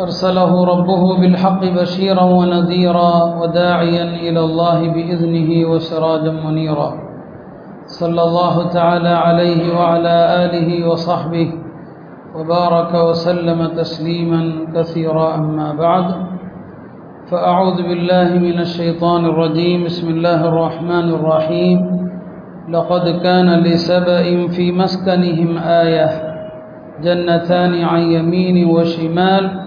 أرسله ربه بالحق بشيرا ونذيرا وداعيا إلى الله بإذنه وسراجا منيرا. صلى الله تعالى عليه وعلى آله وصحبه وبارك وسلم تسليما كثيرا أما بعد. فأعوذ بالله من الشيطان الرجيم. بسم الله الرحمن الرحيم. لقد كان لسبأ في مسكنهم آية جنتان عن يمين وشمال.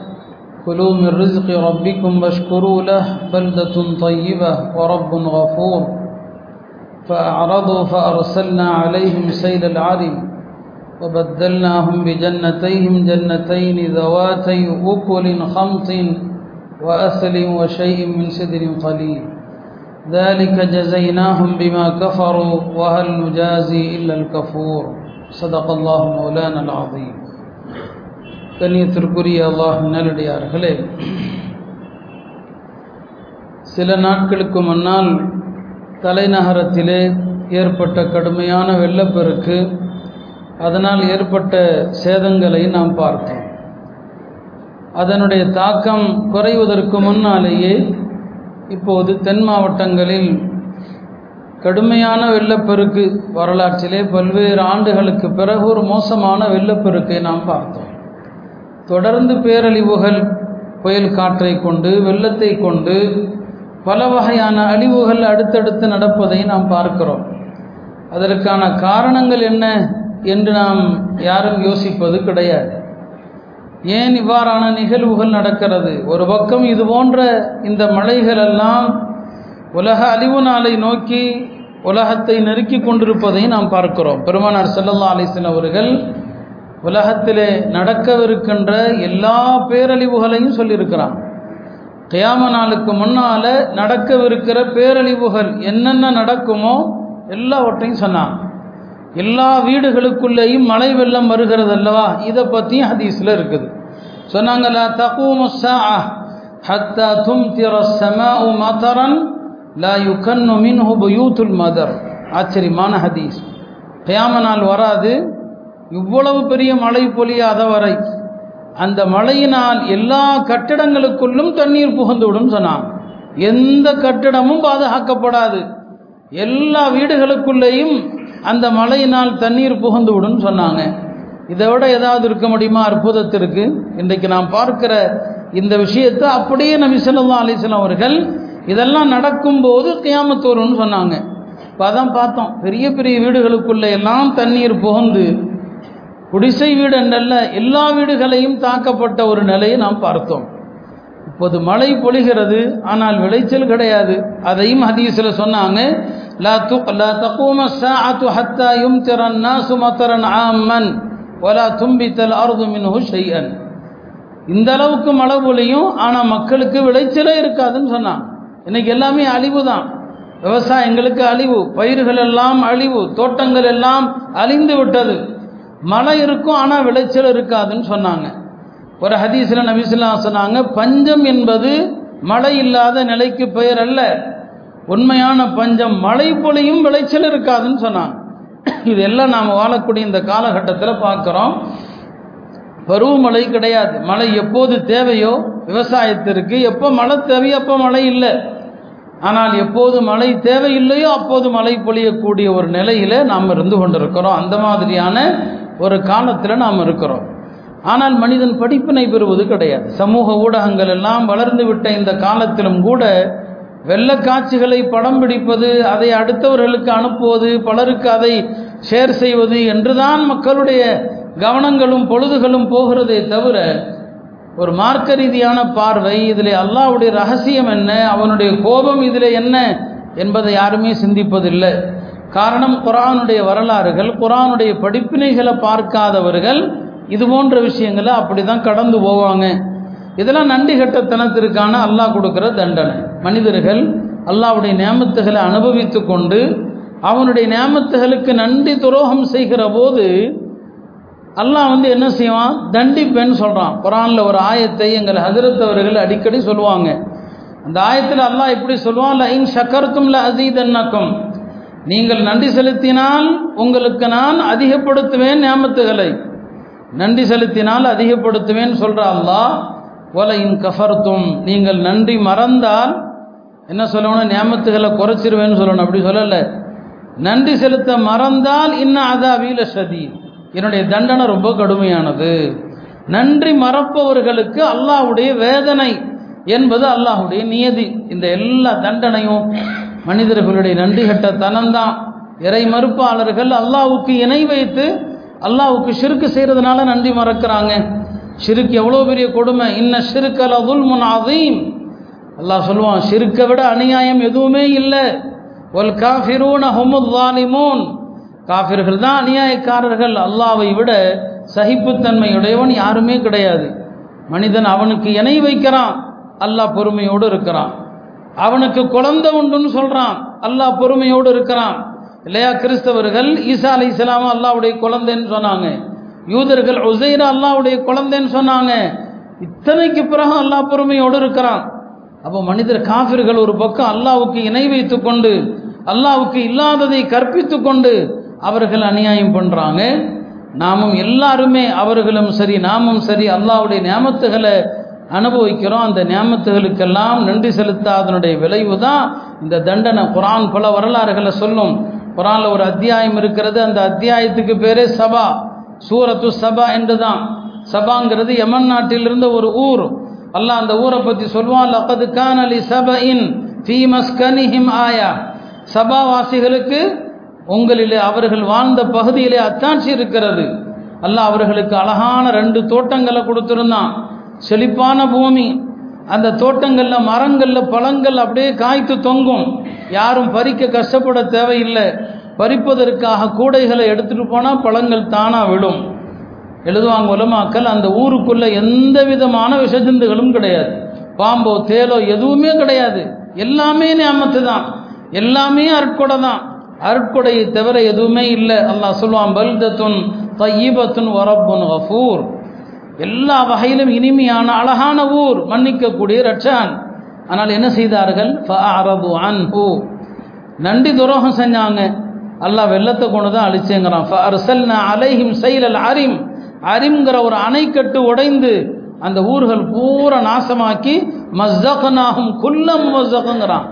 كلوا من رزق ربكم واشكروا له بلدة طيبة ورب غفور. فأعرضوا فأرسلنا عليهم سيل العرم وبدلناهم بجنتيهم جنتين ذواتي أكل خمط وأثل وشيء من سدر قليل. ذلك جزيناهم بما كفروا وهل نجازي إلا الكفور. صدق الله مولانا العظيم. கண்ணியத்திற்குரிய அல்லாஹ் நல்லடியார்களே சில நாட்களுக்கு முன்னால் தலைநகரத்திலே ஏற்பட்ட கடுமையான வெள்ளப்பெருக்கு. அதனால் ஏற்பட்ட சேதங்களை நாம் பார்த்தோம். அதனுடைய தாக்கம் குறைவதற்கு முன்னாலேயே இப்போது தென் மாவட்டங்களில் கடுமையான வெள்ளப்பெருக்கு வரலாற்றிலே பல்வேறு ஆண்டுகளுக்கு பிறகு ஒரு மோசமான வெள்ளப்பெருக்கை நாம் பார்த்தோம். தொடர்ந்து பேரழிவுகள் புயல் காற்றை கொண்டு வெள்ளத்தை கொண்டு பல வகையான அழிவுகள் அடுத்தடுத்து நடப்பதை நாம் பார்க்கிறோம். அதற்கான காரணங்கள் என்ன என்று நாம் யாரும் யோசிப்பது கிடையாது. ஏன் இவ்வாறான நிகழ்வுகள் நடக்கிறது? ஒரு பக்கம் இது போன்ற இந்த மழைகள் எல்லாம் உலக அழிவு நாளை நோக்கி உலகத்தை நெருக்கி கொண்டிருப்பதை நாம் பார்க்கிறோம். பெருமானார் செல்லல்லா அலிஸ்லாம் அவர்கள் உலகத்திலே நடக்கவிருக்கின்ற எல்லா பேரழிவுகளையும் சொல்லியிருக்கிறான். கியாம நாளுக்கு முன்னால் நடக்கவிருக்கிற பேரழிவுகள் என்னென்ன நடக்குமோ எல்லாவற்றையும் சொன்னான். எல்லா வீடுகளுக்குள்ளேயும் மழை வெள்ளம் வருகிறது அல்லவா? இதை பற்றியும் ஹதீஸில் இருக்குது. சொன்னாங்களா தகூமுஸ்ஸா ஹத்தா தும் மதரன் லா யுகன்னு மின்ஹு புயூத்துல் மதர். ஆச்சரியமான ஹதீஸ். கியாம நாள் வராது. இவ்வளவு பெரிய மழை பொழியாத வரை அந்த மழையினால் எல்லா கட்டிடங்களுக்குள்ளும் தண்ணீர் புகுந்துவிடும் சொன்னான். எந்த கட்டிடமும் பாதுகாக்கப்படாது. எல்லா வீடுகளுக்குள்ளேயும் அந்த மழையினால் தண்ணீர் புகுந்து விடும் சொன்னாங்க. இதை விட ஏதாவது இருக்க முடியுமா அற்புதத்திற்கு? இன்றைக்கு நாம் பார்க்கிற இந்த விஷயத்தை அப்படியே நபி சொல்லா அலிஸ்லாம் அவர்கள் இதெல்லாம் நடக்கும்போது கியாமத்தோருன்னு சொன்னாங்க. இப்போ அதான் பார்த்தோம் பெரிய பெரிய வீடுகளுக்குள்ளே எல்லாம் தண்ணீர் புகுந்து குடிசை வீடு என்றல்ல எல்லா வீடுகளையும் தாக்கப்பட்ட ஒரு நிலையை நாம் பார்த்தோம். இப்போது மழை பொழிகிறது ஆனால் விளைச்சல் கிடையாது. அதையும் ஹதீஸில் சொன்னாங்க லா துக் லா தக்கூம சாஅத்து ஹத்தா யும் திறன் நாசு மத்தரன் ஆமன் ஒலா தும்பித்தல் அருது மின்ஹு ஷையன் இந்த அளவுக்கு மழை பொழியும் ஆனால் மக்களுக்கு விளைச்சலே இருக்காதுன்னு சொன்னான். இன்னைக்கு எல்லாமே அழிவு தான். விவசாயங்களுக்கு அழிவு பயிர்கள் எல்லாம் அழிவு தோட்டங்கள் எல்லாம் அழிந்து விட்டது. மழை இருக்கும் ஆனால் விளைச்சல் இருக்காதுன்னு சொன்னாங்க. ஒரு ஹதீஸில் நபிசுல்லா சொன்னாங்க பஞ்சம் என்பது மழை இல்லாத நிலைக்கு பெயர் அல்ல. உண்மையான பஞ்சம் மழை பொழியும் விளைச்சல் இருக்காதுன்னு சொன்னாங்க. இதெல்லாம் நாம் வாழக்கூடிய இந்த காலகட்டத்தில் பார்க்குறோம். பருவமழை கிடையாது. மழை எப்போது தேவையோ விவசாயத்திற்கு எப்போ மழை தேவையோ அப்போ மழை இல்லை. ஆனால் எப்போது மழை தேவையில்லையோ அப்போது மழை பொழியக்கூடிய ஒரு நிலையில் நாம் இருந்து கொண்டிருக்கிறோம். அந்த மாதிரியான ஒரு காலத்தில் நாம் இருக்கிறோம். ஆனால் மனிதன் படிப்பினை பெறுவது கிடையாது. சமூக ஊடகங்கள் எல்லாம் வளர்ந்து விட்ட இந்த காலத்திலும் கூட வெள்ளக்காட்சிகளை படம் பிடிப்பது அதை அடுத்தவர்களுக்கு அனுப்புவது பலருக்கு அதை ஷேர் செய்வது என்றுதான் மக்களுடைய கவனங்களும் பொழுதுகளும் போகிறதே தவிர ஒரு மார்க்க ரீதியான பார்வை இதில் அல்லாவுடைய ரகசியம் என்ன அவனுடைய கோபம் இதில் என்ன என்பதை யாருமே சிந்திப்பதில்லை. காரணம் குரானுடைய வரலாறுகள் குரானுடைய படிப்பினைகளை பார்க்காதவர்கள் இது போன்ற விஷயங்களை அப்படி தான் கடந்து போவாங்க. இதெல்லாம் நன்றி கட்டத்தனத்திற்கான அல்லாஹ் கொடுக்குற தண்டனை. மனிதர்கள் அல்லாவுடைய நியமத்துகளை அனுபவித்து கொண்டு அவனுடைய நியமத்துகளுக்கு நன்றி துரோகம் செய்கிற போது அல்லாஹ் வந்து என்ன செய்வான்? தண்டிப்பேன்னு சொல்கிறான் குரானில் ஒரு ஆயத்தை எங்கள் ஹஜரத் அவர்கள் அடிக்கடி சொல்லுவாங்க. அந்த ஆயத்தில் அல்லாஹ் எப்படி சொல்லுவான் லைன் ஷக்கர்த்தும் ல அசீதன்னக்கும் நீங்கள் நன்றி செலுத்தினால் உங்களுக்கு நான் அதிகப்படுத்துவேன் நியமத்துகளை. நன்றி செலுத்தினால் அதிகப்படுத்துவேன் சொல்கிற அல்லாஹ் ஒலையின் கஃபர்த்தும் நீங்கள் நன்றி மறந்தால் என்ன சொல்லணும்? நியமத்துகளை குறைச்சிருவேன்னு சொல்லணும். அப்படி சொல்லலை. நன்றி செலுத்த மறந்தால் இன்னும் அதாவில சதி என்னுடைய தண்டனை ரொம்ப கடுமையானது. நன்றி மறப்பவர்களுக்கு அல்லாஹுடைய வேதனை என்பது அல்லாஹுடைய நியதி. இந்த எல்லா தண்டனையும் மனிதர்களுடைய நன்றி கட்ட தனம்தான். இறை மறுப்பாளர்கள் அல்லாவுக்கு இணை வைத்து அல்லாவுக்கு சிறுக்கு செய்கிறதுனால நன்றி மறக்கிறாங்க. சிறுக்கு எவ்வளோ பெரிய கொடுமை. இன்ன சிறுக்கல் அதுல் முன் அல்லாஹ் சொல்லுவான் சிறுக்கை விட அநியாயம் எதுவுமே இல்லை. ஒல் காஃபிரூன் ஹொமுத் வாலிமோன் காஃபிர்கள் தான் அநியாயக்காரர்கள். அல்லாவை விட சகிப்புத்தன்மையுடையவன் யாருமே கிடையாது. மனிதன் அவனுக்கு இணை வைக்கிறான். அல்லாஹ் பொறுமையோடு இருக்கிறான். அவனுக்கு குழந்தை உண்டுன்னு சொல்றான். அல்லாஹ் பொறுமையோடு இருக்கிறான். இல்லையா கிறிஸ்தவர்கள் ஈசா அலி இஸ்லாம அல்லாவுடைய குழந்தைன்னு சொன்னாங்க. யூதர்கள் உசைரா அல்லாவுடைய குழந்தைன்னு சொன்னாங்க. இத்தனைக்கு பிறகு அல்லாஹ் பொறுமையோடு இருக்கிறான். அப்போ மனிதர் காஃபிர்கள் ஒரு பக்கம் அல்லாவுக்கு இணை வைத்து கொண்டு அல்லாவுக்கு இல்லாததை கற்பித்து கொண்டு அவர்கள் அநியாயம் பண்ணுறாங்க நாமும் எல்லாருமே அவர்களும் சரி நாமும் சரி அல்லாவுடைய நியமத்துகளை அனுபவிக்கிறோம். அந்த நியமத்துகளுக்கெல்லாம் நன்றி செலுத்தாதனுடைய விளைவு தான் இந்த தண்டனை. குரான் பல வரலாறுகளை சொல்லும். குரானில் ஒரு அத்தியாயம் இருக்கிறது. அந்த அத்தியாயத்துக்கு பேரே சபா. சூரத்து சபா என்று தான் சபாங்கிறது யமன் நாட்டிலிருந்த ஒரு ஊர். அல்லாஹ் அந்த ஊரை பற்றி சொல்லுவான் லக்கது கான் அலி சபையின் ஃபீ மஸ்கனிஹிம் ஆயா. சபாவாசிகளுக்கு உங்களிலே அவர்கள் வாழ்ந்த பகுதியிலே அத்தாட்சி இருக்கிறது. அல்லாஹ் அவர்களுக்கு அழகான ரெண்டு தோட்டங்களை கொடுத்துருந்தான். செழிப்பான பூமி. அந்த தோட்டங்களில் மரங்களில் பழங்கள் அப்படியே காய்த்து தொங்கும். யாரும் பறிக்க கஷ்டப்பட தேவையில்லை. பறிப்பதற்காக கூடைகளை எடுத்துகிட்டு போனால் பழங்கள் தானாக விடும் எழுதுவாங்க உலமாக்கள் அந்த ஊருக்குள்ளே எந்த விதமான விஷஜந்துகளும் கிடையாது. பாம்போ தேலோ எதுவுமே கிடையாது. எல்லாமே நியமத்து தான். எல்லாமே அருட்கொடை தான். அருட்கொடையை தவிர எதுவுமே இல்லை. அல்லாஹ் சொல்லுவான் பல்தத்துன் தையீபத்துன் வரப்புன் ஹஃபூர் எல்லா வகையிலும் இனிமையான அழகான ஊர் மன்னிக்கக்கூடிய ரட்சான் ஆனால் என்ன செய்தார்கள்? ஃபஅரது அன்ஹு. நண்டி துரோகம் செஞ்சாங்க. அல்லாஹ் வெள்ளத்தை கொண்டு தான் அழிச்சேங்கிறான். ஃபஅர்சல்னா அலைஹிம் செயலல் அரிம். அரிம்ங்கிற ஒரு அணைக்கட்டு உடைந்து அந்த ஊர்கள் பூரா நாசமாக்கி மஸ்தகனாகும் குல்லம் மஸ்தகங்கிறான்.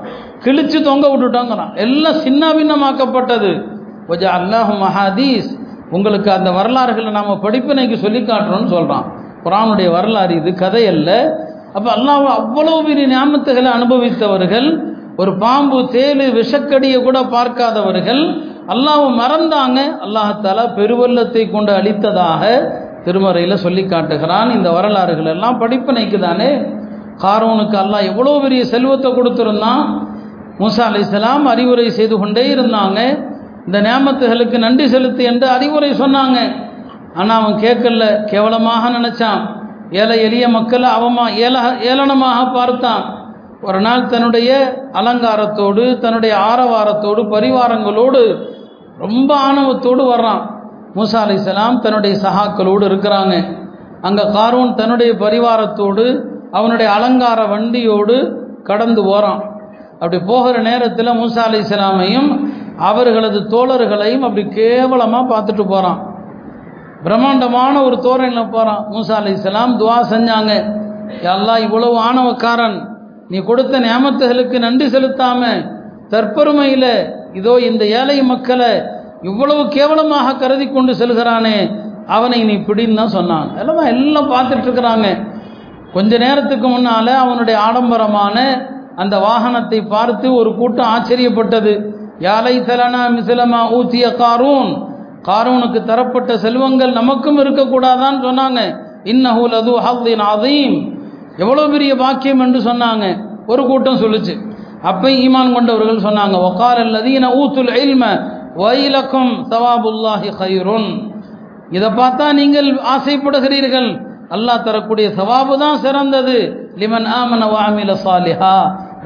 கிழிச்சு தொங்க விட்டுட்டோங்கிறான். எல்லாம் சின்ன பின்னமாக்கப்பட்டது. கொஞ்சம் அல்லாஹு மஹாதீஸ் உங்களுக்கு அந்த வரலாறுகளை நாம் படிப்பினைக்கு சொல்லி காட்டுறோம்னு சொல்கிறான் குரானுடைய வரலாறு இது கதை அல்ல. அப்போ அல்லாஹ் அவ்வளவு பெரிய ஞாபகத்துகளை அனுபவித்தவர்கள் ஒரு பாம்பு தேலு விஷக்கடியை கூட பார்க்காதவர்கள் அல்லாஹ் மறந்தாங்க. அல்லாஹால பெருவல்லத்தை கொண்டு அழித்ததாக திருமறையில் சொல்லி காட்டுகிறான். இந்த வரலாறுகள் எல்லாம் படிப்பினைக்கு தானே. காரோனுக்கு அல்லாஹ் எவ்வளோ பெரிய செல்வத்தை கொடுத்துருந்தான். மூசா அலிஸ்லாம் அறிவுரை செய்து கொண்டே இருந்தாங்க. இந்த நியாமத்துகளுக்கு நன்றி செலுத்து என்று அறிவுரை சொன்னாங்க. ஆனால் அவன் கேட்கல கேவலமாக நினச்சான். ஏழை எளிய மக்களை அவமா ஏல ஏளனமாக பார்த்தான். ஒரு நாள் தன்னுடைய அலங்காரத்தோடு தன்னுடைய ஆரவாரத்தோடு பரிவாரங்களோடு ரொம்ப ஆணவத்தோடு வர்றான். மூசா அலி தன்னுடைய சகாக்களோடு இருக்கிறாங்க. அங்கே காரூன் தன்னுடைய பரிவாரத்தோடு அவனுடைய அலங்கார வண்டியோடு கடந்து போகிறான் அப்படி போகிற நேரத்தில் மூசா அலி அவர்களது தோழர்களையும் அப்படி கேவலமாக பார்த்துட்டு போகிறான் பிரம்மாண்டமான ஒரு தோரணில் போகிறான் மூசா அலி இஸ்லாம் துவா செஞ்சாங்க. எல்லாம் இவ்வளவு ஆணவக்காரன். நீ கொடுத்த நியமத்துகளுக்கு நன்றி செலுத்தாம தற்பெருமையில் இதோ இந்த ஏழை மக்களை இவ்வளவு கேவலமாக கருதி கொண்டு செல்கிறானே அவனை நீ பிடின்னு தான் சொன்னாங்க. எல்லாம் எல்லாம் பார்த்துட்டு இருக்கிறாங்க. கொஞ்ச நேரத்துக்கு முன்னால் அவனுடைய ஆடம்பரமான அந்த வாகனத்தை பார்த்து ஒரு கூட்டம் ஆச்சரியப்பட்டது. யாலை தலனா மிசிலமா ஊத்திய காரூன். காரூனுக்கு தரப்பட்ட செல்வங்கள் நமக்கும் இருக்கக்கூடாதான்னு சொன்னாங்க. இன்னஹூல் அது ஹவ்தின் அதீம் எவ்வளோ பெரிய பாக்கியம் என்று சொன்னாங்க. ஒரு கூட்டம் சொல்லுச்சு. அப்போ ஈமான் கொண்டவர்கள் சொன்னாங்க. ஒக்கால் அல்லதீன ஊத்துல் இல்ம வைலக்கும் சவாபுல்லாஹி ஹைருன் இதை பார்த்தா நீங்கள் ஆசைப்படுகிறீர்கள். அல்லாஹ் தரக்கூடிய சவாபு தான் சிறந்தது. லிமன் ஆமன வாமில சாலிஹா.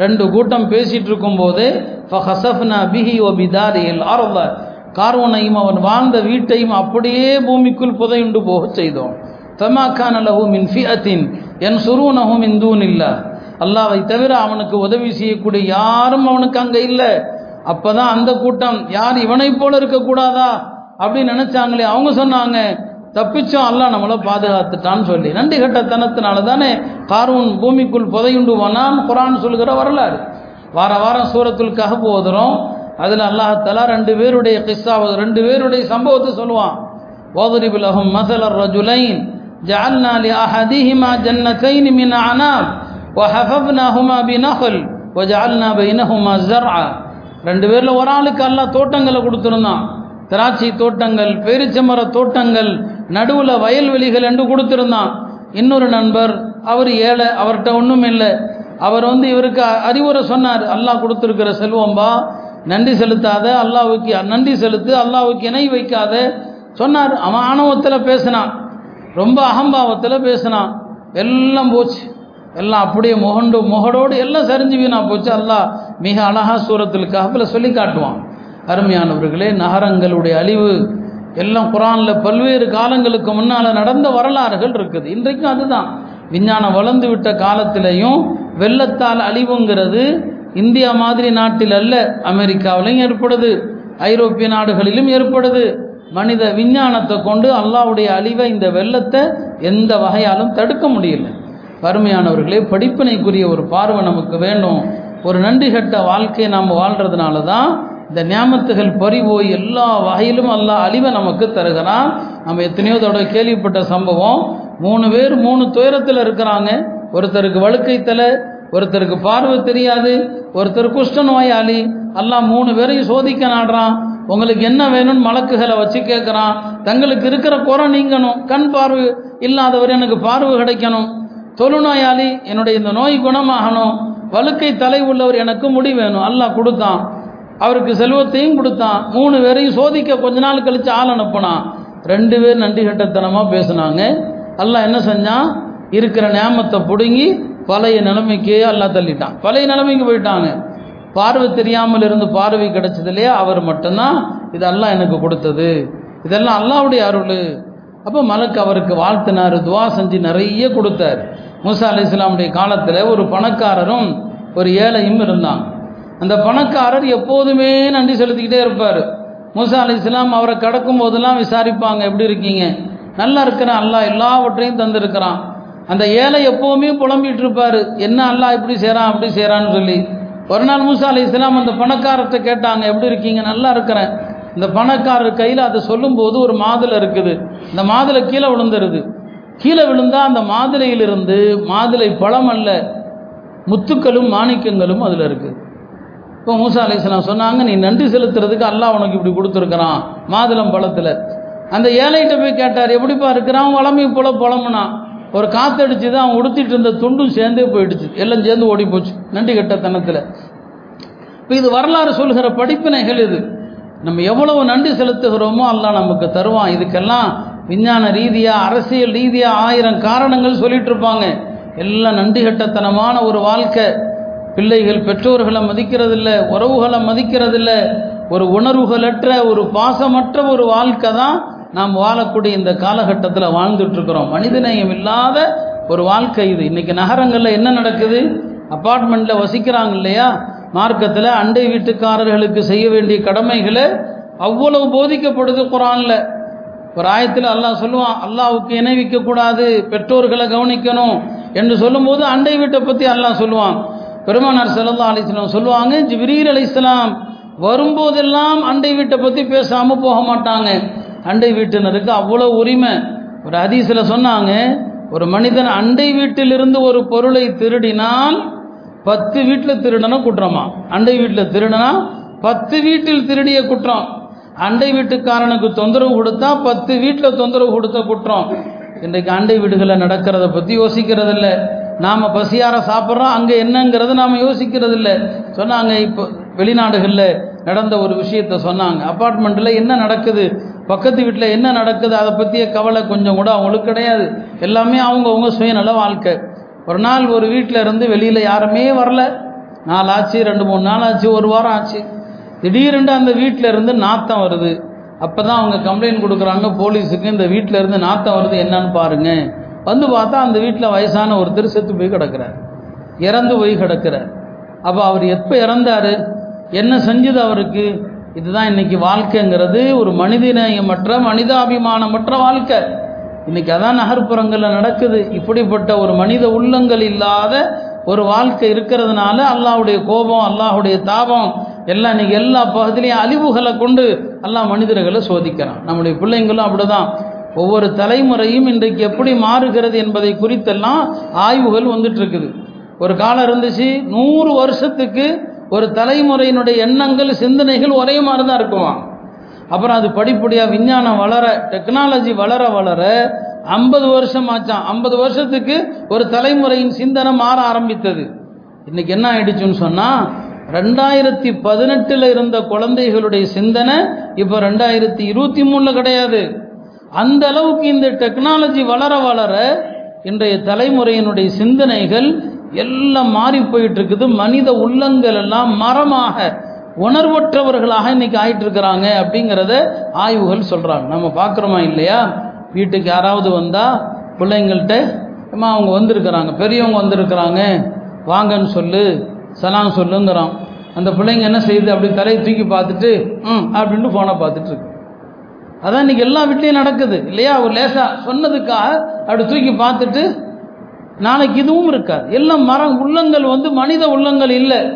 ரெண்டு கூட்டம் பேசிட்டு இருக்கும்போது ஃபஹசஃப்னா பிஹி ஒ பிதாரியில் அருள கார்வனையும் அவன் வாழ்ந்த வீட்டையும் அப்படியே பூமிக்குள் புதையுண்டு போக செய்தோம். தமாக்கான லஹு மின் ஃபியத்தின் என் சுரூனஹு மின் இல்லை அல்லாவை தவிர அவனுக்கு உதவி செய்யக்கூடிய யாரும் அவனுக்கு அங்கே இல்லை. அப்பதான் அந்த கூட்டம் யார் இவனைப் போல இருக்கக்கூடாதா அப்படின்னு நினைச்சாங்களே அவங்க சொன்னாங்க தப்பிச்சோம் அல்லா நம்மளை பாதுகாத்துட்டான்னு சொல்லி. நன்றி கட்டத்தனத்தினால தானே கார்வன் பூமிக்குள் புதையுண்டு போனான் குரான் சொல்கிற வரலாறு. வார வாரம் சூரத்துல் கஹப் ஓதுறோம். அதில் அல்லாஹாலா ரெண்டு பேருடைய கிஸ்ஸாவது ரெண்டு பேருடைய சம்பவத்தை சொல்லுவான் وَضْرِبْ لَهُمْ مَثَلَ الرَّجُلَيْنِ جَعَلْنَا لِأَحَدِهِمَا جَنَّتَيْنِ مِنْ أَعْنَابٍ وَحَفَفْنَاهُمَا بِنَخْلٍ وَجَعَلْنَا بَيْنَهُمَا زَرْعًا ரெண்டு பேர்ல ஒரு ஆளுக்கு அல்லாஹ் தோட்டங்களை கொடுத்திருந்தான் திராட்சை தோட்டங்கள் பேரிச்சமர தோட்டங்கள் நடுவுல வயல்வெளிகள் என்று கொடுத்திருந்தான் இன்னொரு நண்பர் அவர் ஏழை அவர்கிட்ட ஒன்றும் இல்லை அவர் வந்து இவருக்கு அறிவுரை சொன்னார் அல்லாஹ் கொடுத்துருக்கிற செல்வம்பா நன்றி செலுத்தாத அல்லாவுக்கு நன்றி செலுத்து அல்லாவுக்கு இணை வைக்காத சொன்னார். அவன் ஆணவத்தில் பேசினான். ரொம்ப அகம்பாவத்தில் பேசினான். எல்லாம் போச்சு. எல்லாம் அப்படியே முகண்டு முகடோடு எல்லாம் சரிஞ்சு வீணா போச்சு. அல்லாஹ் மிக அழகா சூரத்தில் கஹப்பில் சொல்லி காட்டுவான். அருமையானவர்களே நகரங்களுடைய அழிவு எல்லாம் குரானில் பல்வேறு காலங்களுக்கு முன்னால் நடந்த வரலாறுகள் இருக்குது. இன்றைக்கும் அதுதான். விஞ்ஞானம் வளர்ந்து விட்ட காலத்திலையும் வெள்ளத்தால் அழிவுங்கிறது இந்தியா மாதிரி நாட்டில் அல்ல அமெரிக்காவிலையும் ஏற்படுது. ஐரோப்பிய நாடுகளிலும் ஏற்படுது. மனித விஞ்ஞானத்தை கொண்டு அல்லாவுடைய அழிவை இந்த வெள்ளத்தை எந்த வகையாலும் தடுக்க முடியல. வறுமையானவர்களே படிப்பினைக்குரிய ஒரு பார்வை நமக்கு வேண்டும். ஒரு நன்றி கட்ட வாழ்க்கையை நாம் வாழ்கிறதுனால தான் இந்த ஞாபகத்துகள் பறிவோய் எல்லா வகையிலும் அல்லா அழிவை நமக்கு தருகிறான். நம்ம எத்தனையோ தடவை கேள்விப்பட்ட சம்பவம் மூணு பேர் மூணு துயரத்தில் இருக்கிறாங்க. ஒருத்தருக்கு வழுக்கை தலை ஒருத்தருக்கு பார்வை தெரியாது ஒருத்தர் குஷ்ட நோயாளி. எல்லாம் மூணு பேரையும் சோதிக்க நாடுறான். உங்களுக்கு என்ன வேணும்னு மலக்குகளை வச்சு கேட்குறான் தங்களுக்கு இருக்கிற குறை நீங்கணும். கண் பார்வை இல்லாதவர் எனக்கு பார்வை கிடைக்கணும். தொழுநோயாளி என்னுடைய இந்த நோய் குணமாகணும். வழுக்கை தலை உள்ளவர் எனக்கு முடி வேணும். அல்லாஹ் கொடுத்தான். அவருக்கு செல்வத்தையும் கொடுத்தான். மூணு பேரையும் சோதிக்க கொஞ்ச நாள் கழித்து ஆள் அனுப்புனான். ரெண்டு பேர் நன்றி கட்டத்தனமாக பேசுனாங்க. அல்லாஹ் என்ன செஞ்சான்? இருக்கிற நேமத்தை பிடுங்கி பழைய நிலைமைக்கே அல்லாஹ் தள்ளிட்டான். பழைய நிலைமைக்கு போயிட்டாங்க பார்வை தெரியாமல் இருந்து பார்வை கிடைச்சது இல்லையா? அவர் மட்டும்தான் இதெல்லாம் எனக்கு கொடுத்தது. இதெல்லாம் அல்லாவுடைய அருள். அப்போ மலக்கு அவருக்கு வாழ்த்தினார் துவா செஞ்சு நிறைய கொடுத்தார். மூசா அலி இஸ்லாமுடைய காலத்தில் ஒரு பணக்காரரும் ஒரு ஏழையும் இருந்தாங்க. அந்த பணக்காரர் எப்போதுமே நன்றி செலுத்திக்கிட்டே இருப்பார். மூசா அலி இஸ்லாம் அவரை கடக்கும் போதெல்லாம் விசாரிப்பாங்க எப்படி இருக்கீங்க? நல்லா இருக்கிறான் அல்லாஹ் எல்லாவற்றையும் தந்திருக்கிறான். அந்த ஏழை எப்போவுமே புலம்பிட்டு இருப்பார் என்ன அல்லா இப்படி செய்கிறான் அப்படி செய்கிறான்னு சொல்லி. ஒரு நாள் மூசா அலி இஸ்லாம் அந்த பணக்காரர்கிட்ட கேட்டாங்க எப்படி இருக்கீங்க? நல்லா இருக்கிறேன். இந்த பணக்காரர் கையில் அதை சொல்லும்போது ஒரு மாதுளை இருக்குது. இந்த மாதுளை கீழே விழுந்துருது. கீழே விழுந்தால் அந்த மாதுளையிலிருந்து மாதுளை பழம் அல்ல முத்துக்களும் மாணிக்கங்களும் அதில் இருக்குது இப்போ மூசா அலிஸ்லாம் சொன்னாங்க நீ நன்றி செலுத்துறதுக்கு அல்லாஹ் உனக்கு இப்படி கொடுத்துருக்குறான் மாதுளம் பழத்தில். அந்த ஏழைகிட்ட போய் கேட்டார் எப்படிப்பா இருக்கிறான்? வளமை போல புலம்புனா ஒரு காற்றடிச்சு தான் அவன் உடுத்திட்டு இருந்த துண்டும் சேர்ந்தே போயிடுச்சு. எல்லாம் சேர்ந்து ஓடி போச்சு. நன்றி கட்டத்தனத்தில். இப்போ இது வரலாறு சொல்கிற படிப்பினைகள் இது. நம்ம எவ்வளவு நன்றி செலுத்துகிறோமோ அல்லாஹ் நமக்கு தருவான். இதுக்கெல்லாம் விஞ்ஞான ரீதியாக அரசியல் ரீதியாக ஆயிரம் காரணங்கள் சொல்லிட்டு இருப்பாங்க. எல்லாம் நன்றி கட்டத்தனமான ஒரு வாழ்க்கை. பிள்ளைகள் பெற்றோர்களை மதிக்கிறதில்ல உறவுகளை மதிக்கிறதில்ல. ஒரு உணர்வுகளற்ற ஒரு பாசமற்ற ஒரு வாழ்க்கை தான் நாம் வாழக்கூடிய இந்த காலகட்டத்தில் வாழ்ந்துட்டு இருக்கிறோம் மனிதநேயம் இல்லாத ஒரு வாழ்க்கை இது. இன்னைக்கு நகரங்களில் என்ன நடக்குது? அப்பார்ட்மெண்ட்டில் வசிக்கிறாங்க இல்லையா? மார்க்கத்தில் அண்டை வீட்டுக்காரர்களுக்கு செய்ய வேண்டிய கடமைகளை அவ்வளவு போதிக்கப்படுது குரானில். ஒரு ஆயத்தில் அல்லாஹ் சொல்லுவான் அல்லாவுக்கு இணைவிக்க கூடாது பெற்றோர்களை கவனிக்கணும் என்று சொல்லும்போது அண்டை வீட்டை பற்றி அல்லாஹ் சொல்லுவான். பெருமானார் செல்லல்லா அலிஸ்லாம் சொல்லுவாங்க ஜிப்ரீல் அலி இஸ்லாம் வரும்போதெல்லாம் அண்டை வீட்டை பற்றி பேசாமல் போக மாட்டாங்க. அண்டை வீட்டினருக்கு அவ்வளோ உரிமை. ஒரு ஹதீஸில் சொன்னாங்க ஒரு மனிதன் அண்டை வீட்டிலிருந்து ஒரு பொருளை திருடினால் பத்து வீட்டில் திருடனா குற்றமா? அண்டை வீட்டில் திருடனா? பத்து வீட்டில் திருடிய குற்றம். அண்டை வீட்டுக்காரனுக்கு தொந்தரவு கொடுத்தா பத்து வீட்டில் தொந்தரவு கொடுத்த குற்றம். இன்றைக்கு அண்டை வீடுகளில் நடக்கிறத பற்றி யோசிக்கிறது இல்லை நாம் பசியார சாப்பிட்றோம் அங்கே என்னங்கிறத நாம் யோசிக்கிறது இல்லை சொன்னாங்க இப்போ வெளிநாடுகளில் நடந்த ஒரு விஷயத்த சொன்னாங்க. அப்பார்ட்மெண்ட்டில் என்ன நடக்குது? பக்கத்து வீட்டில் என்ன நடக்குது அதை பற்றிய கவலை கொஞ்சம் கூட அவங்களுக்கு கிடையாது. எல்லாமே அவங்கவுங்க சுயநல வாழ்க்கை. ஒரு நாள் ஒரு வீட்டில் இருந்து வெளியில் யாருமே வரல. நாள் ஆச்சு ரெண்டு மூணு நாள் ஆச்சு ஒரு வாரம் ஆச்சு. திடீரென்று அந்த வீட்டில் இருந்து நாத்தம் வருது. அப்போ தான் அவங்க கம்ப்ளைண்ட் கொடுக்குறாங்க போலீஸுக்கு இந்த வீட்டில் இருந்து நாத்தம் வருது என்னன்னு பாருங்க. வந்து பார்த்தா அந்த வீட்டில் வயசான ஒருத்தர் செத்து போய் கிடக்கிறார். இறந்து போய் கிடக்கிறார். அப்போ அவர் எப்போ இறந்தார்? என்ன செஞ்சது அவருக்கு? இதுதான் இன்னைக்கு வாழ்க்கைங்கிறது. ஒரு மனிதநேயமற்ற மனிதாபிமானமற்ற வாழ்க்கை. இன்னைக்கு அதான் நகர்ப்புறங்களில் நடக்குது. இப்படிப்பட்ட ஒரு மனித உள்ளங்கள் இல்லாத ஒரு வாழ்க்கை இருக்கிறதுனால அல்லாஹ்வுடைய கோபம் அல்லாஹுடைய தாபம் எல்லாம் இன்னைக்கு எல்லா பகுதியிலையும் அழிவுகளை கொண்டு எல்லா மனிதர்களை சோதிக்கிறான். நம்முடைய பிள்ளைங்களும் அப்படிதான். ஒவ்வொரு தலைமுறையும் இன்றைக்கு எப்படி மாறுகிறது என்பதை குறித்தெல்லாம் ஆய்வுகள் வந்துட்டு இருக்குது. ஒரு காலம் இருந்துச்சு நூறு வருஷத்துக்கு ஒரு தலைமுறையினுடைய எண்ணங்கள் சிந்தனைகள் ஒரே மாதிரி தான் இருக்குமா? அப்புறம் அது படிப்படியாக விஞ்ஞானம் வளர டெக்னாலஜி வளர வளர ஐம்பது வருஷம் ஆச்சான் ஐம்பது வருஷத்துக்கு ஒரு தலைமுறையின் சிந்தனை மாற ஆரம்பித்தது. இன்னைக்கு என்ன ஆயிடுச்சுன்னு சொன்னால் ரெண்டாயிரத்தி பதினெட்டில் இருந்த குழந்தைகளுடைய சிந்தனை இப்போ ரெண்டாயிரத்தி இருபத்தி மூணில் கிடையாது. அந்த அளவுக்கு இந்த டெக்னாலஜி வளர வளர இன்றைய தலைமுறையினுடைய சிந்தனைகள் எல்லாம் மாறி போயிட்டு இருக்குது மனித உள்ளங்கள் எல்லாம் மரமாக உணர்வற்றவர்களாக இன்னைக்கு ஆயிட்டு இருக்கிறாங்க அப்படிங்கிறத ஆய்வுகள் சொல்றாங்க. நம்ம பார்க்குறோமா இல்லையா? வீட்டுக்கு யாராவது வந்தா பிள்ளைங்கள்ட்ட அம்மா அவங்க வந்திருக்கிறாங்க. பெரியவங்க வந்திருக்கிறாங்க. வாங்கன்னு சொல்லு. சலாம் சொல்லுங்கிறான். அந்த பிள்ளைங்க என்ன செய்யுது? அப்படி தலையை தூக்கி பார்த்துட்டு ம் அப்படின்ட்டு ஃபோனை பார்த்துட்டு இருக்கு அதான் இன்னைக்கு எல்லா வீட்லேயும் நடக்குது. இல்லையா? ஒரு லேசாக சொன்னதுக்காக அப்படி தூக்கி பார்த்துட்டு நாளைக்கு இதுவும் இருக்காது. எல்லாம் மரம் உள்ளங்கள் வந்து மனித உள்ளங்கள் இல்லை.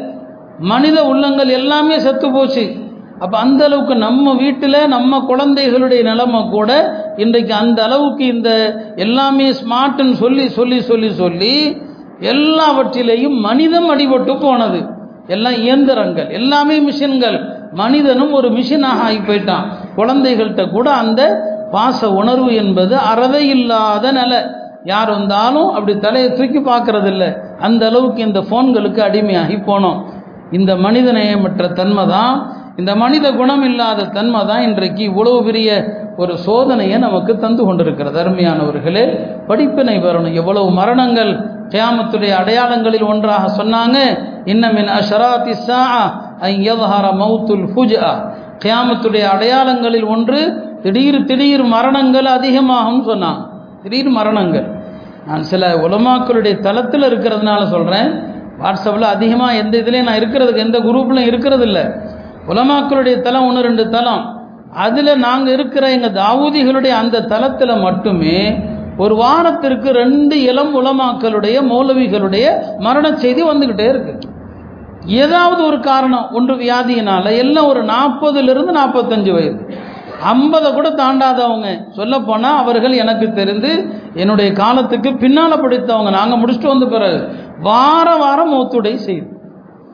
மனித உள்ளங்கள் எல்லாமே செத்து போச்சு. அப்போ அந்த அளவுக்கு நம்ம வீட்டில் நம்ம குழந்தைகளுடைய நிலைமை கூட இன்றைக்கு அந்த அளவுக்கு இந்த எல்லாமே ஸ்மார்ட்னு சொல்லி சொல்லி சொல்லி சொல்லி எல்லாவற்றிலேயும் மனிதம் அடிபட்டு போனது. எல்லாம் இயந்திரங்கள் எல்லாமே மிஷின்கள். மனிதனும் ஒரு மிஷினாக ஆகி போயிட்டான். குழந்தைகள்கிட்ட கூட அந்த பாச உணர்வு என்பது அறவே இல்லாத நிலை. யார் வந்தாலும் அப்படி தலையை தூக்கி பார்க்கறது இல்லை அந்த அளவுக்கு இந்த ஃபோன்களுக்கு அடிமையாகி போனோம். இந்த மனித நேயமற்ற தன்மை தான் இந்த மனித குணம் இல்லாத தன்மை தான் இன்றைக்கு இவ்வளவு பெரிய ஒரு சோதனையை நமக்கு தந்து கொண்டிருக்கிறது. அருமையானவர்களே படிப்பினை வரணும். எவ்வளவு மரணங்கள் கியாமத்துடைய அடையாளங்களில் ஒன்றாக சொன்னாங்க. இன்னமின் அஷராத்தி சா ஐயவஹார மவுத்துல் ஃபுஜா கியாமத்துடைய அடையாளங்களில் ஒன்று திடீர் திடீர் மரணங்கள் அதிகமாகும் சொன்னான். திடீர் மரணங்கள். நான் சில உலமாக்களுடைய தளத்தில் இருக்கிறதுனால சொல்கிறேன் வாட்ஸ்அப்பில் அதிகமாக எந்த இதுலேயும் நான் இருக்கிறதுக்கு எந்த குரூப்லையும் இருக்கிறது இல்லை உலமாக்களுடைய தளம் ஒன்று ரெண்டு தளம். அதில் நாங்கள் இருக்கிற எங்கள் தாவூதிகளுடைய அந்த தளத்தில் மட்டுமே ஒரு வாரத்திற்கு ரெண்டு இளம் உலமாக்களுடைய மௌலவிகளுடைய மரண செய்தி வந்துக்கிட்டே இருக்கு. ஏதாவது ஒரு காரணம் ஒன்று வியாதியினால எல்லாம் ஒரு நாற்பதுலேருந்து நாற்பத்தஞ்சு வயது. ஐம்பதை கூட தாண்டாதவங்க. சொல்லப்போனால் அவர்கள் எனக்கு தெரிந்து என்னுடைய காலத்துக்கு பின்னால் படித்தவங்க. நாங்கள் முடிச்சுட்டு வந்த பிறகு வார வாரம் மூத்துடை செய்து.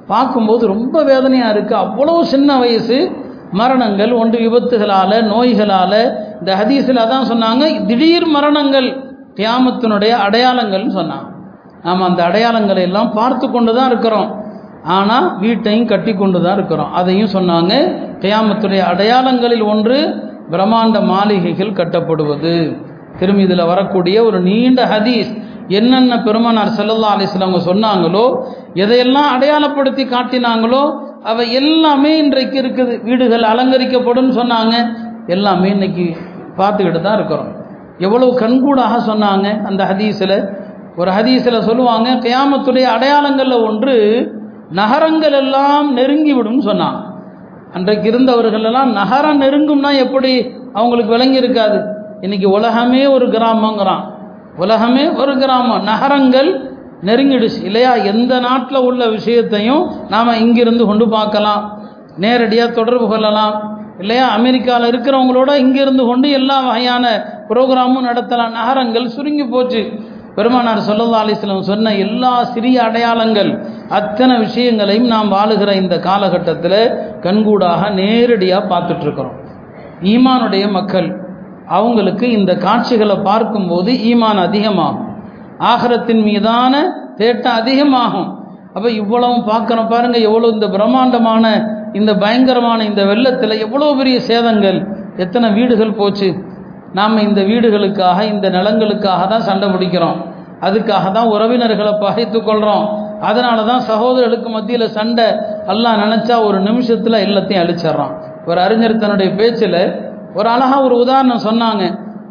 பார்க்கும்போது ரொம்ப வேதனையாக இருக்குது அவ்வளோ சின்ன வயசு மரணங்கள் ஒன்று விபத்துகளால் நோய்களால். இந்த ஹதீஸில் அதான் சொன்னாங்க திடீர் மரணங்கள் தியாமத்தினுடைய அடையாளங்கள்னு சொன்னாங்க. நாம் அந்த அடையாளங்களை எல்லாம் பார்த்து கொண்டு தான் இருக்கிறோம். ஆனால் வீட்டையும் கட்டி கொண்டு தான் இருக்கிறோம். அதையும் சொன்னாங்க கியாமத்துடைய அடையாளங்களில் ஒன்று பிரம்மாண்ட மாளிகைகள் கட்டப்படுவது. திரும்பி இதில் வரக்கூடிய ஒரு நீண்ட ஹதீஸ் என்னென்ன பெருமானார் செல்லல்லா அலிஸ்லாங்க சொன்னாங்களோ எதையெல்லாம் அடையாளப்படுத்தி காட்டினாங்களோ அவை எல்லாமே இன்றைக்கு இருக்குது. வீடுகள் அலங்கரிக்கப்படும் சொன்னாங்க. எல்லாமே இன்னைக்கு பார்த்துக்கிட்டு தான் இருக்கிறோம். எவ்வளவு கண்கூடாக சொன்னாங்க அந்த ஹதீஸில். ஒரு ஹதீஸில் சொல்லுவாங்க கியாமத்துடைய அடையாளங்களில் ஒன்று நகரங்கள் எல்லாம் நெருங்கிவிடும் சொன்னான். அன்றைக்கு இருந்தவர்கள் எல்லாம் நகரம் நெருங்கும்னா எப்படி? அவங்களுக்கு விளங்கி இருக்காது. இன்னைக்கு உலகமே ஒரு கிராமங்கிறான். உலகமே ஒரு கிராமம். நகரங்கள் நெருங்கிடுச்சு. இல்லையா? எந்த நாட்டில் உள்ள விஷயத்தையும் நாம் இங்கிருந்து கொண்டு பார்க்கலாம். நேரடியாக தொடர்பு கொள்ளலாம். இல்லையா? அமெரிக்காவில் இருக்கிறவங்களோட இங்கிருந்து கொண்டு எல்லா வகையான ப்ரோக்ராமும் நடத்தலாம். நகரங்கள் சுருங்கி போச்சு. பெருமானார் சொல்லல்லா அலிஸ்லம் சொன்ன எல்லா சிறிய அடையாளங்கள் அத்தனை விஷயங்களையும் நாம் வாழுகிற இந்த காலகட்டத்தில் கண்கூடாக நேரடியாக பார்த்துட்ருக்குறோம். ஈமானுடைய மக்கள் அவங்களுக்கு இந்த காட்சிகளை பார்க்கும்போது ஈமான் அதிகமாகும். ஆகரத்தின் மீதான தேட்டம் அதிகமாகும். அப்போ இவ்வளவும் பார்க்குறோம் பாருங்கள் எவ்வளோ இந்த பிரம்மாண்டமான இந்த பயங்கரமான இந்த வெள்ளத்தில் எவ்வளோ பெரிய சேதங்கள் எத்தனை வீடுகள் போச்சு? நாம் இந்த வீடுகளுக்காக இந்த நிலங்களுக்காக தான் சண்டை பிடிக்கிறோம். அதுக்காக தான் உறவினர்களை பகைத்து கொள்கிறோம் அதனால தான் சகோதரர்களுக்கு மத்தியில் சண்டை எல்லாம் நினச்சா ஒரு நிமிஷத்தில் எல்லாத்தையும் அழிச்சிட்றான். ஒரு அறிஞர் தன்னுடைய பேச்சில் ஒரு அழகாக ஒரு உதாரணம் சொன்னாங்க.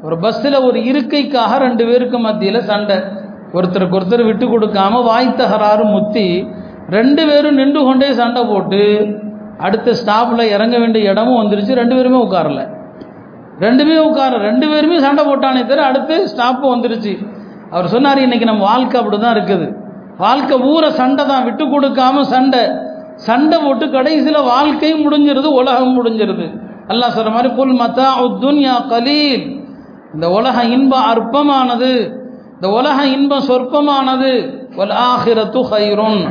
ஒரு பஸ்ஸில் ஒரு இருக்கைக்காக ரெண்டு பேருக்கு மத்தியில் சண்டை. ஒருத்தருக்கு ஒருத்தர் விட்டு கொடுக்காம வாய்த்தகராறு முத்தி ரெண்டு பேரும் நின்று கொண்டே சண்டை போட்டு அடுத்த ஸ்டாப்பில் இறங்க வேண்டிய இடமும் வந்துருச்சு ரெண்டு பேருமே உட்காரல. ரெண்டுமே உட்கார ரெண்டு பேருமே சண்டை போட்டானே தவிர அடுத்து ஸ்டாப்பு வந்துருச்சு. அவர் சொன்னார் இன்னைக்கு நம்ம வாழ்க்கை அப்படி தான் இருக்குது. வாழ்க்கை ஊற சண்டை தான் விட்டு கொடுக்காம சண்டை. சண்டை போட்டு கடைசியில் வாழ்க்கையும் முடிஞ்சிருது உலகம் முடிஞ்சிருது. அல்லாஹ் சொல்ற மாதிரி புல் மத்தா துன்யா கலீல். இந்த உலக இன்பம் அற்பமானது. இந்த உலக இன்பம் சொற்பமானது. ஒல் ஆஹிரத்து ஹைரோன்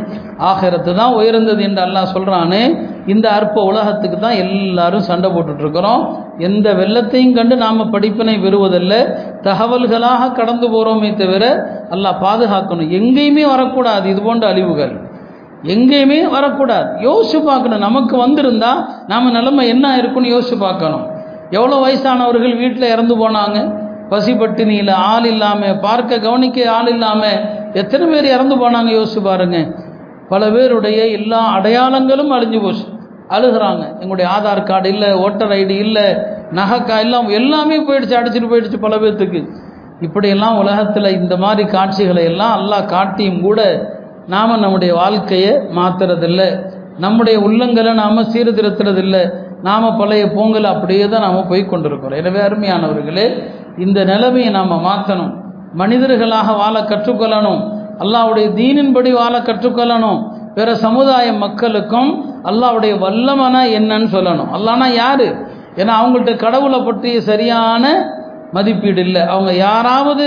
ஆஹிரத்து தான் உயர்ந்தது என்று அல்லாஹ் சொல்கிறானே இந்த அற்ப உலகத்துக்கு தான் எல்லாரும் சண்டை போட்டுட்டு இருக்கிறோம் எந்த வெள்ளத்தையும் கண்டு நாம் படிப்பினை பெறுவதில்ல. தகவல்களாக கடந்து போகிறோமே தவிர அல்லாஹ் பாதுகாக்கணும். எங்கேயுமே வரக்கூடாது. இது போன்ற அழிவுகள். எங்கேயுமே வரக்கூடாது. யோசிச்சு பார்க்கணும். நமக்கு வந்திருந்தா நாம் நிலைமை என்ன இருக்குன்னு யோசிச்சு பார்க்கணும். எவ்வளோ வயசானவர்கள் வீட்டில் இறந்து போனாங்க? பசி பட்டினியில் ஆள் இல்லாமல் பார்க்க கவனிக்க ஆள் இல்லாமல் எத்தனை பேர் இறந்து போனாங்க? யோசிச்சு பாருங்கள் பல பேருடைய எல்லா அடையாளங்களும் அழிஞ்சு போச்சு. அழுகிறாங்க. எங்களுடைய ஆதார் கார்டு இல்லை ஓட்டர் ஐடி இல்லை நகைக்கா எல்லாம் எல்லாமே போயிடுச்சு அடிச்சுட்டு போயிடுச்சு பல பேர்த்துக்கு இப்படியெல்லாம் உலகத்தில் இந்த மாதிரி காட்சிகளை எல்லாம் எல்லாம் காட்டியும் கூட நாம் நம்முடைய வாழ்க்கையை மாற்றுறதில்லை நம்முடைய உள்ளங்களை நாம் சீர்திருத்துறதில்லை. நாம் பழைய பொங்கல் அப்படியே தான் நாம் போய் கொண்டிருக்கிறோம். எனவே அருமையானவர்களே இந்த நிலைமையை நாம் மாற்றணும் மனிதர்களாக வாழ கற்றுக்கொள்ளணும். அல்லாவுடைய தீனின்படி வாழ கற்றுக்கொள்ளணும். பிற சமுதாய மக்களுக்கும் அல்லாவுடைய வல்லமனா என்னன்னு சொல்லணும். அல்லானா யாரு? ஏன்னா அவங்கள்ட்ட கடவுளை பற்றிய சரியான மதிப்பீடு இல்லை. அவங்க யாராவது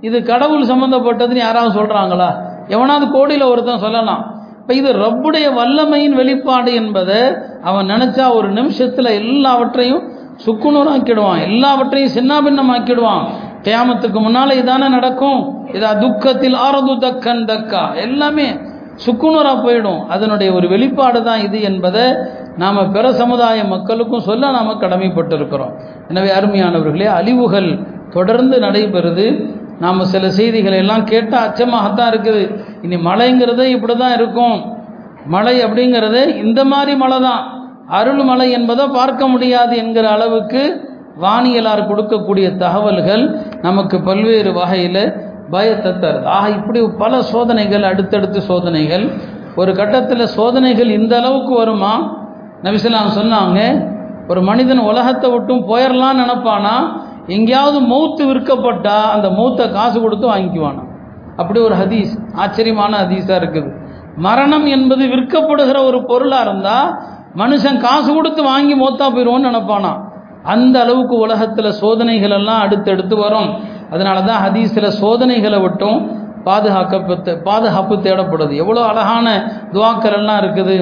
இது கடவுள் சம்மந்தப்பட்டதுன்னு யாராவது சொல்கிறாங்களா எவனாவது கோடியில் ஒருத்தன் சொல்லலாம். இப்போ இது ரப்புடைய வல்லமையின் வெளிப்பாடு என்பதை அவன் நினச்சா ஒரு நிமிஷத்தில் எல்லாவற்றையும் சுக்குநூறாக்கிடுவான். எல்லாவற்றையும் சின்னாபின்னமாக்கிடுவான். கியாமத்துக்கு முன்னால இதானே நடக்கும்? இதா துக்கத்தில் ஆரது தக்கன் தக்கா. எல்லாமே சுக்குனராக போயிடும். அதனுடைய ஒரு வெளிப்பாடு தான் இது என்பதை நாம் பிற சமுதாய மக்களுக்கும் சொல்ல நாம் கடமைப்பட்டிருக்கிறோம். எனவே அருமையானவர்களே அழிவுகள் தொடர்ந்து நடைபெறுது. நாம் சில செய்திகளை எல்லாம் கேட்டால் அச்சமாகத்தான் இருக்குது. இனி மழைங்கிறதே இப்படி தான் இருக்கும். மழை அப்படிங்கிறது இந்த மாதிரி மழை தான் அருள் மழை என்பதை பார்க்க முடியாது என்கிற அளவுக்கு வானியலார் கொடுக்கக்கூடிய தகவல்கள் நமக்கு பல்வேறு வகையில் பயத்தை தருது. ஆக இப்படி பல சோதனைகள் அடுத்தடுத்து சோதனைகள். ஒரு கட்டத்தில் சோதனைகள் இந்த அளவுக்கு வருமா? நபிசலாம் சொன்னாங்க ஒரு மனிதன் உலகத்தை விட்டும் போயிடலான்னு நினப்பானா? எங்கேயாவது மௌத்து விற்கப்பட்டா அந்த மௌத்தை காசு கொடுத்து வாங்கிக்குவானா? அப்படி ஒரு ஹதீஸ் ஆச்சரியமான ஹதீஸாக இருக்குது. மரணம் என்பது விற்கப்படுகிற ஒரு பொருளாக இருந்தால் மனுஷன் காசு கொடுத்து வாங்கி மௌத்தா போயிடுவோன்னு நினப்பானா? அந்த அளவுக்கு உலகத்தில் சோதனைகள் எல்லாம் அடுத்தடுத்து வரும். அதனால தான் ஹதீஸில் சோதனைகளை விட்டும் பாதுகாக்கப்பட்டு பாதுகாப்பு தேடப்படுது. எவ்வளோ அழகான துவாக்கள் எல்லாம் இருக்குது.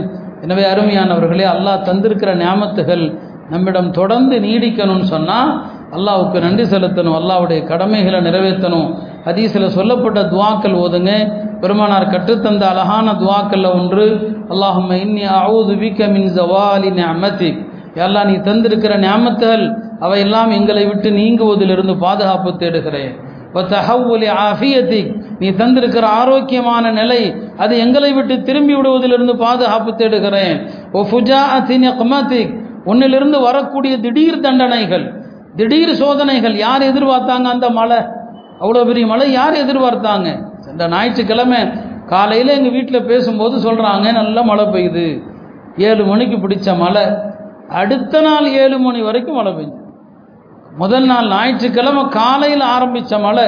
எனவே அருமையானவர்களே அல்லாஹ் தந்திருக்கிற ஞாபகத்துகள் நம்மிடம் தொடர்ந்து நீடிக்கணும்னு சொன்னால் அல்லாவுக்கு நன்றி செலுத்தணும் அல்லாவுடைய கடமைகளை நிறைவேற்றணும். ஹதீஸில் சொல்லப்பட்ட துவாக்கள் ஓதுங்க. பெருமானார் கற்றுத்தந்த அழகான துவாக்கல்ல ஒன்று அல்லாஹும் இன்னி அவுது விக்க மின் ஜவாலி நியமத்தி எல்லாம் நீ தந்திருக்கிற ஞாபகத்துகள் அவையெல்லாம் எங்களை விட்டு நீங்குவதிலிருந்து பாதுகாப்பு தேடுகிறேன். ஆஃபியத்தி நீ தந்திருக்கிற ஆரோக்கியமான நிலை அது எங்களை விட்டு திரும்பி விடுவதிலிருந்து பாதுகாப்பு தேடுகிறேன். ஓ ஃபுஜா அத்தினிக் உன்னிலிருந்து வரக்கூடிய திடீர் தண்டனைகள் திடீர் சோதனைகள் யார் எதிர்பார்த்தாங்க அந்த மழை? அவ்வளோ பெரிய மழை யார் எதிர்பார்த்தாங்க? இந்த ஞாயிற்றுக்கிழமை காலையில் எங்கள் வீட்டில் பேசும்போது சொல்கிறாங்க நல்ல மழை பெய்யுது. ஏழு மணிக்கு பிடிச்ச மழை அடுத்த நாள் ஏழு மணி வரைக்கும் மழை பெய்யுது முதல் நாள் ஞாயிற்றுக்கிழமை காலையில் ஆரம்பித்த மழை.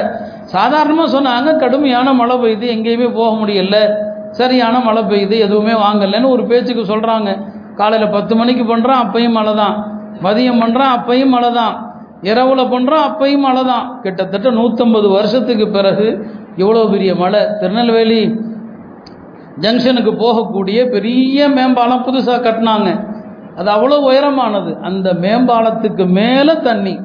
சாதாரணமாக சொன்னாங்க கடுமையான மழை பெய்யுது எங்கேயுமே போக முடியல. சரியான மழை பெய்யுது எதுவுமே வாங்கலைன்னு ஒரு பேச்சுக்கு சொல்கிறாங்க காலையில் பத்து மணிக்கு பண்ணுறான் அப்பையும் மழை தான். மதியம் பண்ணுறான் அப்பையும் மழை தான். இரவில் பண்ணுறான் அப்பையும் மழை தான். கிட்டத்தட்ட நூற்றம்பது வருஷத்துக்கு பிறகு இவ்வளோ பெரிய மழை. திருநெல்வேலி ஜங்ஷனுக்கு போகக்கூடிய பெரிய மேம்பாலம் புதுசாக கட்டினாங்க. அது அவ்வளோ உயரமானது. அந்த மேம்பாலத்துக்கு மேலே தண்ணி.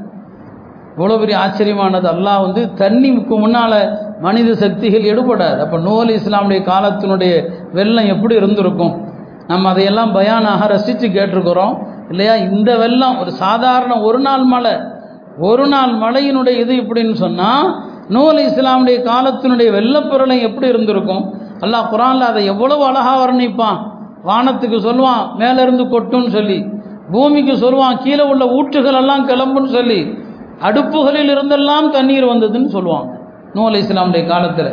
இவ்வளோ பெரிய ஆச்சரியமானது. அல்லாஹ் வந்து தண்ணிக்கு முன்னால் மனித சக்திகள் எடுபடாது. அப்போ நூல் இஸ்லாமுடைய காலத்தினுடைய வெள்ளம் எப்படி இருந்திருக்கும்? நம்ம அதையெல்லாம் பயானாக ரசித்து கேட்டிருக்கிறோம். இல்லையா? இந்த வெள்ளம் ஒரு சாதாரண ஒரு நாள் மழை. ஒரு நாள் மழையினுடைய இது இப்படின்னு சொன்னால் நூல் இஸ்லாமுடைய காலத்தினுடைய வெள்ளப்பொருளை எப்படி இருந்திருக்கும்? அல்லாஹ் குரானில் அதை எவ்வளவு அழகாக வர்ணிப்பான். வானத்துக்கு சொல்லுவான் மேலேருந்து கொட்டுன்னு சொல்லி. பூமிக்கு சொல்லுவான் கீழே உள்ள ஊற்றுகள் எல்லாம் கிளம்புன்னு சொல்லி. அடுப்புகளில் இருந்தெல்லாம் தண்ணீர் வந்ததுன்னு சொல்லுவாங்க. நூல் இஸ்லாமுடைய காலத்தில்.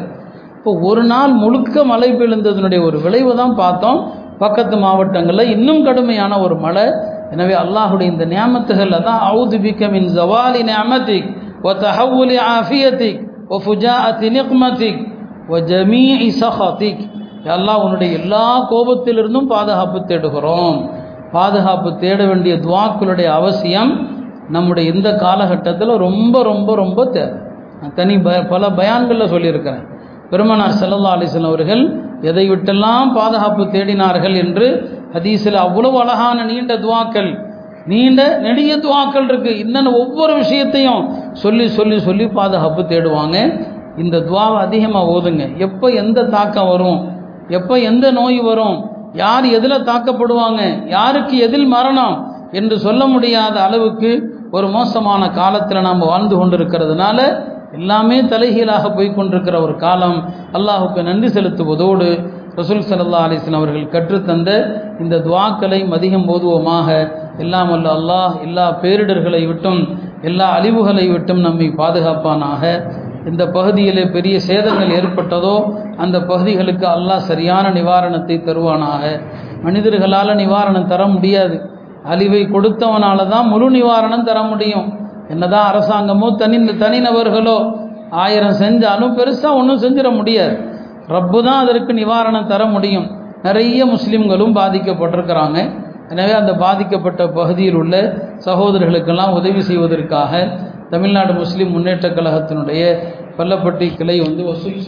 இப்போ ஒரு நாள் முழுக்க மழை பெழுந்ததுனுடைய ஒரு விளைவு தான் பார்த்தோம். பக்கத்து மாவட்டங்களில் இன்னும் கடுமையான ஒரு மழை. எனவே அல்லாஹுடைய இந்த நியமத்துகளில் தான் அவுது பிக்கமின் ஜவாலி நியாமத்திக் ஒ தஹவுலி ஆஃபியத்திக் ஒ ஃபுஜாஅத்தி நிக்மத்திக் ஒ ஜமீ சஹத்திக். அல்லாஹ் உன்னுடைய எல்லா கோபத்திலிருந்தும் பாதுகாப்பு தேடுகிறோம். பாதுகாப்பு தேட வேண்டிய துவாக்களுடைய அவசியம் நம்முடைய இந்த காலகட்டத்தில் ரொம்ப ரொம்ப ரொம்ப தேவை. தனி ப பல பயான்களில் சொல்லியிருக்கிறேன். பெருமனார் செல்லல்லா அலிசன் அவர்கள் எதை விட்டெல்லாம் பாதுகாப்பு தேடினார்கள் என்று ஹதீஸில் அவ்வளவு அழகான நீண்ட துவாக்கள் நீண்ட நெடிய துவாக்கள் இருக்கு. இன்னும் ஒவ்வொரு விஷயத்தையும் சொல்லி சொல்லி சொல்லி பாதுகாப்பு தேடுவாங்க. இந்த துவாவை அதிகமாக ஓதுங்க. எப்போ எந்த தாக்கம் வரும்? எப்போ எந்த நோய் வரும்? யார் எதில் தாக்கப்படுவாங்க? யாருக்கு எதில் மரணம்? என்று சொல்ல முடியாத அளவுக்கு ஒரு மோசமான காலத்தில் நாம் வாழ்ந்து கொண்டிருக்கிறதுனால எல்லாமே தலைகீழாக போய் கொண்டிருக்கிற ஒரு காலம். அல்லாஹுக்கு நன்றி செலுத்துவதோடு ரசூல் சல்லா அலிஸ்லாம் அவர்கள் கற்றுத்தந்த இந்த துவாக்களை அதிகம் ஓதுவோமாக எல்லாம் அல்ல அல்லாஹ் எல்லா பேரிடர்களை விட்டும் எல்லா அழிவுகளை விட்டும் நம்மை பாதுகாப்பானாக. இந்த பகுதியிலே பெரிய சேதங்கள் ஏற்பட்டதோ அந்த பகுதிகளுக்கு அல்லாஹ் சரியான நிவாரணத்தை தருவானாக. மனிதர்களால் நிவாரணம் தர முடியாது. அழிவை கொடுத்தவனால தான் முழு நிவாரணம் தர முடியும். என்னதான் அரசாங்கமோ தனி தனிநபர்களோ ஆயிரம் செஞ்சாலும் பெருசாக ஒன்றும் செஞ்சிட முடியாது. ரப்பு தான் அதற்கு நிவாரணம் தர முடியும். நிறைய முஸ்லீம்களும் பாதிக்கப்பட்டிருக்கிறாங்க. எனவே அந்த பாதிக்கப்பட்ட பகுதியில் உள்ள சகோதரர்களுக்கெல்லாம் உதவி செய்வதற்காக தமிழ்நாடு முஸ்லீம் முன்னேற்ற கழகத்தினுடைய கொல்லப்பட்டி கிளை வந்து வசூல் செய்ய